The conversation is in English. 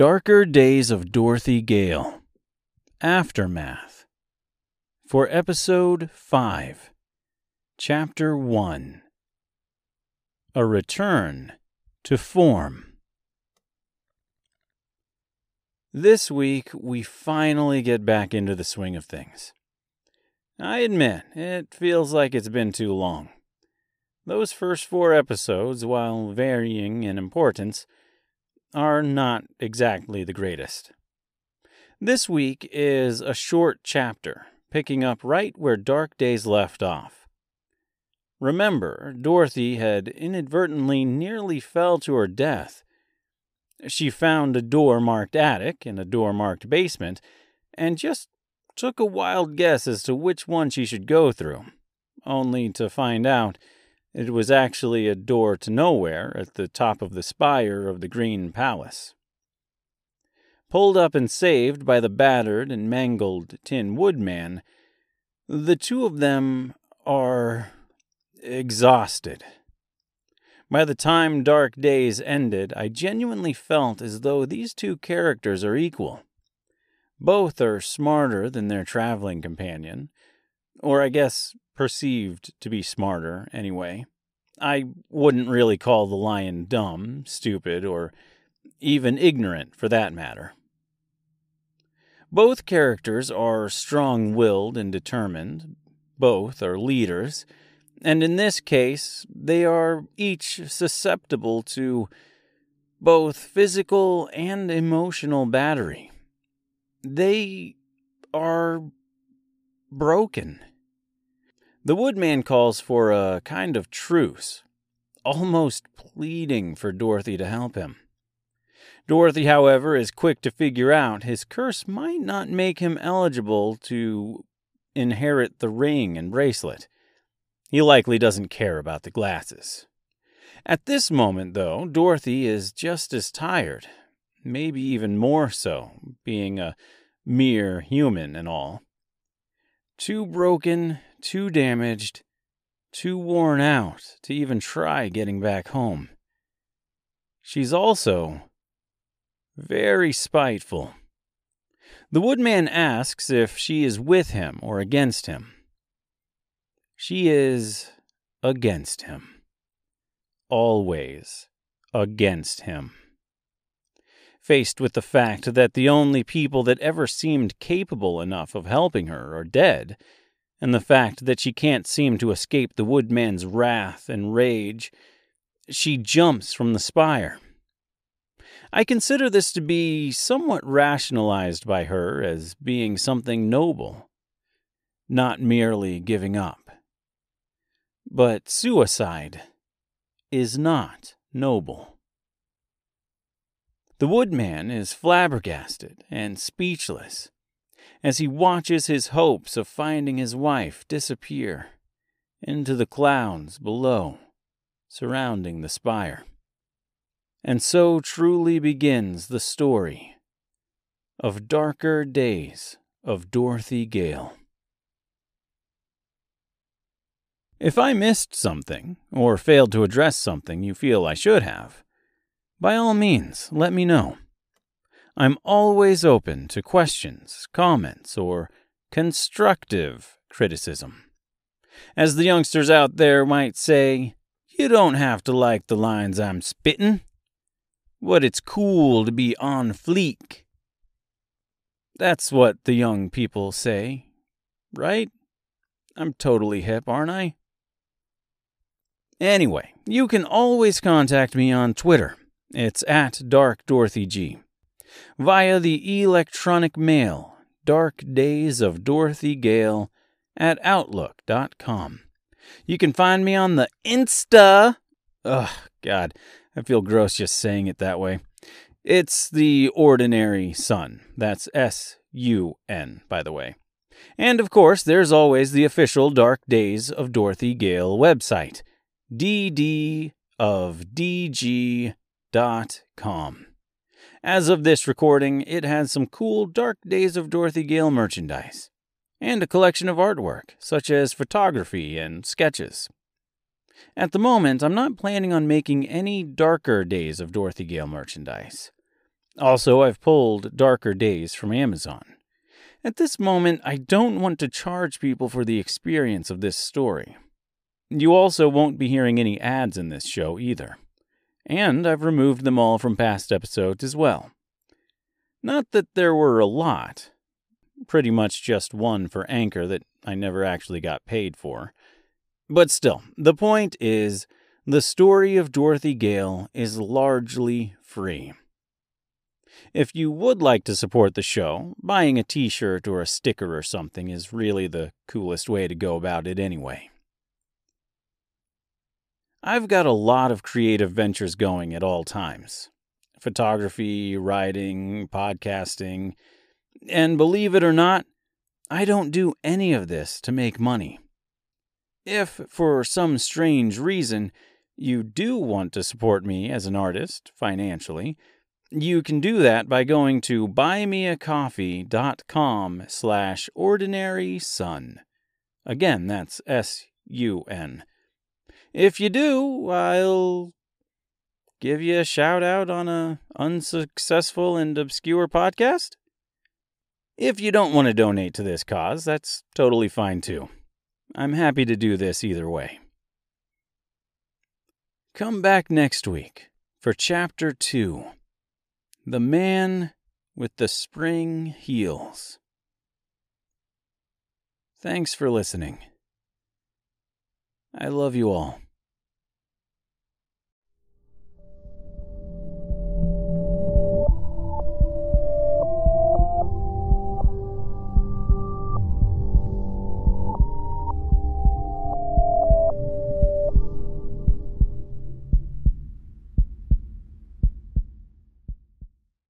Darker Days of Dorothy Gale Aftermath for Episode 5, Chapter 1 A Return to Form. This week, we finally get back into the swing of things. I admit, it feels like it's been too long. Those first four episodes, while varying in importance, are not exactly the greatest. This week is a short chapter, picking up right where Dark Days left off. Remember, Dorothy had inadvertently nearly fell to her death. She found a door marked attic and a door marked basement, and just took a wild guess as to which one she should go through, only to find out it was actually a door to nowhere at the top of the spire of the Green Palace. Pulled up and saved by the battered and mangled Tin Woodman, the two of them are exhausted. By the time Dark Days ended, I genuinely felt as though these two characters are equal. Both are smarter than their traveling companion, or I guess perceived to be smarter anyway. I wouldn't really call the lion dumb, stupid, or even ignorant for that matter. Both characters are strong willed and determined. Both are leaders. And in this case, they are each susceptible to both physical and emotional battery. They are broken. The woodman calls for a kind of truce, almost pleading for Dorothy to help him. Dorothy, however, is quick to figure out his curse might not make him eligible to inherit the ring and bracelet. He likely doesn't care about the glasses. At this moment, though, Dorothy is just as tired, maybe even more so, being a mere human and all. Too broken, too damaged, too worn out to even try getting back home. She's also very spiteful. The woodman asks if she is with him or against him. She is against him. Always against him. Faced with the fact that the only people that ever seemed capable enough of helping her are dead, and the fact that she can't seem to escape the woodman's wrath and rage, she jumps from the spire. I consider this to be somewhat rationalized by her as being something noble, not merely giving up. But suicide is not noble. The woodman is flabbergasted and speechless as he watches his hopes of finding his wife disappear into the clouds below, surrounding the spire. And so truly begins the story of darker days of Dorothy Gale. If I missed something, or failed to address something you feel I should have, by all means let me know. I'm always open to questions, comments, or constructive criticism. As the youngsters out there might say, you don't have to like the lines I'm spittin', but it's cool to be on fleek. That's what the young people say, right? I'm totally hip, aren't I? Anyway, you can always contact me on Twitter. It's at Dark Dorothy G via the electronic mail, Dark Days of Dorothy Gale at Outlook.com. You can find me on the Insta. Ugh, God, I feel gross just saying it that way. It's the Ordinary Sun. That's S U N, by the way. And of course, there's always the official Dark Days of Dorothy Gale website, ddofdg.com. As of this recording, it has some cool Dark Days of Dorothy Gale merchandise, and a collection of artwork, such as photography and sketches. At the moment, I'm not planning on making any Darker Days of Dorothy Gale merchandise. Also, I've pulled Darker Days from Amazon. At this moment, I don't want to charge people for the experience of this story. You also won't be hearing any ads in this show either. And I've removed them all from past episodes as well. Not that there were a lot, pretty much just one for Anchor that I never actually got paid for. But still, the point is the story of Dorothy Gale is largely free. If you would like to support the show, buying a t shirt or a sticker or something is really the coolest way to go about it anyway. I've got a lot of creative ventures going at all times photography, writing, podcasting. And believe it or not, I don't do any of this to make money. If, for some strange reason, you do want to support me as an artist financially, you can do that by going to buymeacoffee.com slash ordinary sun. Again, that's S-U-N. If you do, I'll give you a shout out on a unsuccessful and obscure podcast. If you don't want to donate to this cause, that's totally fine too. I'm happy to do this either way. Come back next week for Chapter 2 The Man with the Spring Heels. Thanks for listening. I love you all.